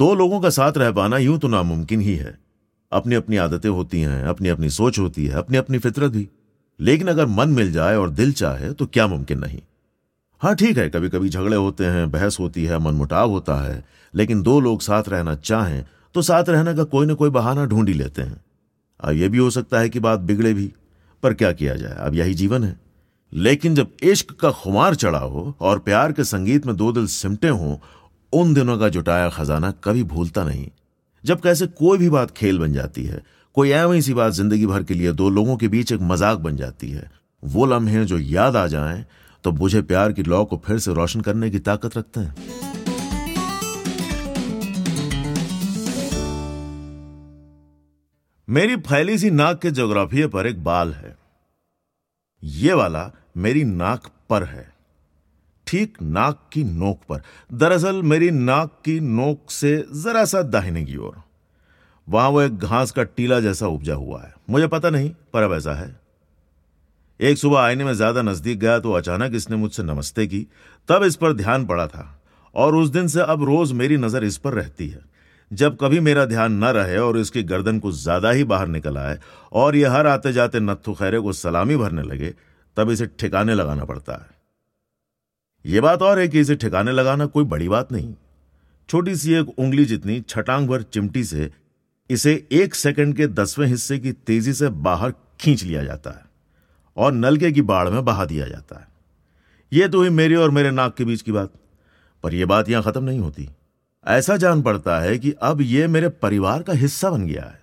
दो लोगों का साथ रह पाना यूँ तो नामुमकिन ही है। अपनी अपनी आदतें होती हैं अपनी अपनी सोच होती है अपनी अपनी फितरत भी। लेकिन अगर मन मिल जाए और दिल चाहे तो क्या मुमकिन नहीं। हाँ ठीक है कभी कभी झगड़े होते हैं, बहस होती है, मनमुटाव होता है, लेकिन दो लोग साथ रहना चाहें तो साथ रहने का कोई ना कोई बहाना ढूंढ ही लेते हैं। अब यह भी हो सकता है कि बात बिगड़े भी, पर क्या किया जाए, अब यही जीवन है। लेकिन जब इश्क का खुमार चढ़ा हो और प्यार के संगीत में दो दिल सिमटे हों उन दिनों का जुटाया खजाना कभी भूलता नहीं। जब कैसे कोई भी बात खेल बन जाती है, कोई एवं सी बात ज़िंदगी भर के लिए दो लोगों के बीच एक मज़ाक बन जाती है। वो लम्हे जो याद आ जाएँ तो बुझे प्यार की लौ को फिर से रोशन करने की ताकत रखते हैं। मेरी फैली सी नाक के जोग्राफिये पर एक बाल है। ये वाला मेरी नाक पर है। ठीक नाक की नोक पर। दरअसल मेरी नाक की नोक से जरा सा दाहिने की ओर। वहाँ वो एक घास का टीला जैसा उपजा हुआ है। मुझे पता नहीं, पर अब ऐसा है। एक सुबह आईने में ज़्यादा नज़दीक गया तो अचानक इसने मुझसे नमस्ते की। तब इस पर ध्यान पड़ा था। और उस दिन से अब रोज मेरी नज़र इस पर रहती है। जब कभी मेरा ध्यान न रहे और इसकी गर्दन कुछ ज़्यादा ही बाहर निकल आए और यह हर आते जाते नत्थु खैरे को सलामी भरने लगे, तब इसे ठिकाने लगाना पड़ता है। यह बात और है कि इसे ठिकाने लगाना कोई बड़ी बात नहीं। छोटी सी एक उंगली जितनी छटांग भर चिमटी से इसे एक सेकंड के दसवें हिस्से की तेज़ी से बाहर खींच लिया जाता है और नलके की बाढ़ में बहा दिया जाता है। यह तो ही मेरे और मेरे नाक के बीच की बात। पर यह बात यहाँ खत्म नहीं होती। ऐसा जान पड़ता है कि अब यह मेरे परिवार का हिस्सा बन गया है।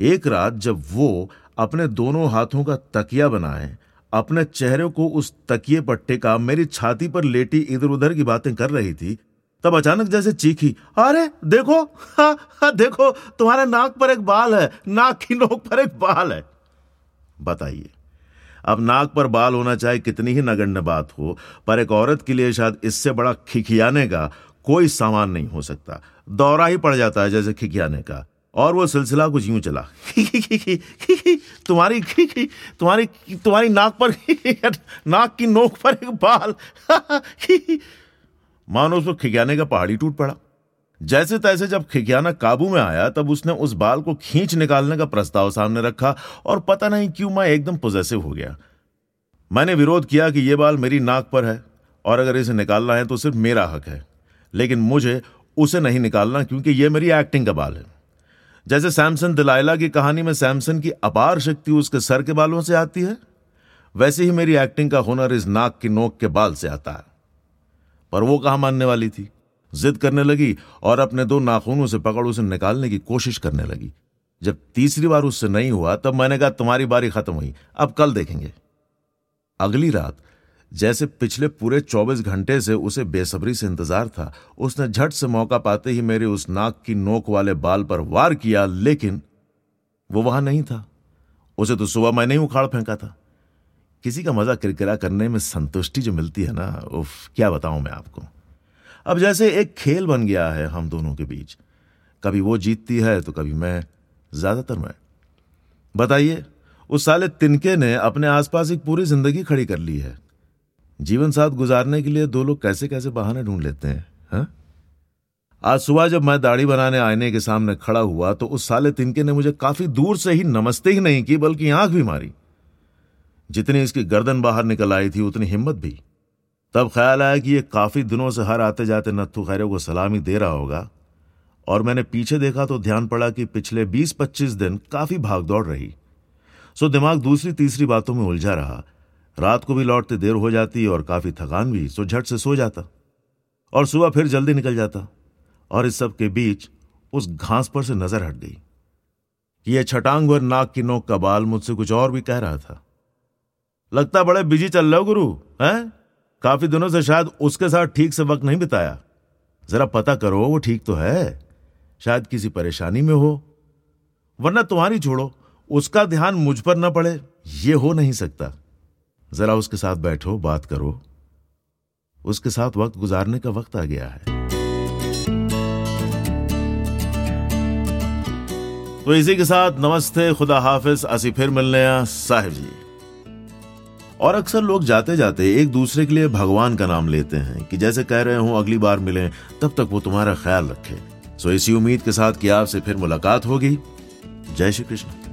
एक रात जब वो अपने दोनों हाथों का तकिया बनाए अपने चेहरे को उस तकिए पट्टे का मेरी छाती पर लेटी इधर उधर की बातें कर रही थी तब अचानक जैसे चीखी अरे देखो हा, हा, देखो तुम्हारे नाक पर एक बाल है नाक की नोक पर एक बाल है। बताइए अब नाक पर बाल होना चाहे कितनी ही नगण्य बात हो पर एक औरत के लिए शायद इससे बड़ा खिखियाने का कोई सामान नहीं हो सकता। दौरा ही पड़ जाता है जैसे खिखियाने का। और वो सिलसिला कुछ यूँ चला। तुम्हारी तुम्हारी तुम्हारी नाक पर, नाक की नोक पर एक बाल। मानो उसको खिखियाने का पहाड़ी टूट पड़ा। जैसे तैसे जब खिखियाना काबू में आया, तब उसने उस बाल को खींच निकालने का प्रस्ताव सामने रखा और पता नहीं क्यों मैं एकदम पोजेसिव हो गया। मैंने विरोध किया कि यह बाल मेरी नाक पर है और अगर इसे निकालना है तो सिर्फ़ मेरा हक है। लेकिन मुझे उसे नहीं निकालना क्योंकि यह मेरी एक्टिंग का बाल है। जैसे सैमसन दिलाइला की कहानी में सैमसन की अपार शक्ति उसके सर के बालों से आती है, वैसे ही मेरी एक्टिंग का हुनर इस नाक की नोक के बाल से आता है। पर वो कहा मानने वाली थी? जिद करने लगी और अपने दो नाखूनों से पकड़ उसे निकालने की कोशिश करने लगी। जब तीसरी बार उससे नहीं हुआ, तब मैंने कहा, तुम्हारी बारी खत्म हुई, अब कल देखेंगे। अगली रात जैसे पिछले पूरे 24 घंटे से उसे बेसब्री से इंतज़ार था। उसने झट से मौका पाते ही मेरे उस नाक की नोक वाले बाल पर वार किया, लेकिन वो वहाँ नहीं था। उसे तो सुबह मैंने ही उखाड़ फेंका था। किसी का मज़ा किरकिरा करने में संतुष्टि जो मिलती है ना, उफ, क्या बताऊँ मैं आपको। अब जैसे एक खेल बन गया है हम दोनों के बीच। कभी वो जीतती है तो कभी मैं, ज़्यादातर मैं। बताइए, उस साले तिनके ने अपने आसपास एक पूरी ज़िंदगी खड़ी कर ली है। जीवन साथ गुजारने के लिए दो लोग कैसे कैसे बहाने ढूंढ लेते हैं, हा? आज सुबह जब मैं दाढ़ी बनाने आईने के सामने खड़ा हुआ तो उस साले तिनके ने मुझे काफ़ी दूर से ही नमस्ते ही नहीं की, बल्कि आँख भी मारी। जितनी इसकी गर्दन बाहर निकल आई थी, उतनी हिम्मत भी। तब ख्याल आया कि ये काफ़ी दिनों से हर आते जाते नत्थु खैरे को सलामी दे रहा होगा, और मैंने पीछे देखा तो ध्यान पड़ा कि पिछले 20-25 दिन काफ़ी भागदौड़ रही। सो दिमाग दूसरी तीसरी बातों में उलझा रहा। रात को भी लौटते देर हो जाती और काफ़ी थकान भी, सो झट से सो जाता। और सुबह फिर जल्दी निकल जाता। और इस सब के बीच उस घास पर से नज़र हट गई। कि यह छटांग भर नाक की नोक का बाल मुझसे कुछ और भी कह रहा था। लगता बड़े बिज़ी चल रहे हो गुरु, हैं? काफ़ी दिनों से शायद उसके साथ ठीक से वक्त नहीं बिताया। जरा पता करो, वो ठीक तो है। शायद किसी परेशानी में हो। वरना तुम्हारी छोड़ो, उसका ध्यान मुझ पर न पड़े, ये हो नहीं सकता। जरा उसके साथ बैठो, बात करो। उसके साथ वक्त गुजारने का वक्त आ गया है। तो इसी के साथ नमस्ते, खुदा हाफिज। असी फिर मिलने साहिब जी। और अक्सर लोग जाते जाते एक दूसरे के लिए भगवान का नाम लेते हैं कि जैसे कह रहे हो, अगली बार मिले, तब तक वो तुम्हारा ख्याल रखे। सो इसी उम्मीद के साथ कि आपसे फिर मुलाकात होगी। जय श्री कृष्ण।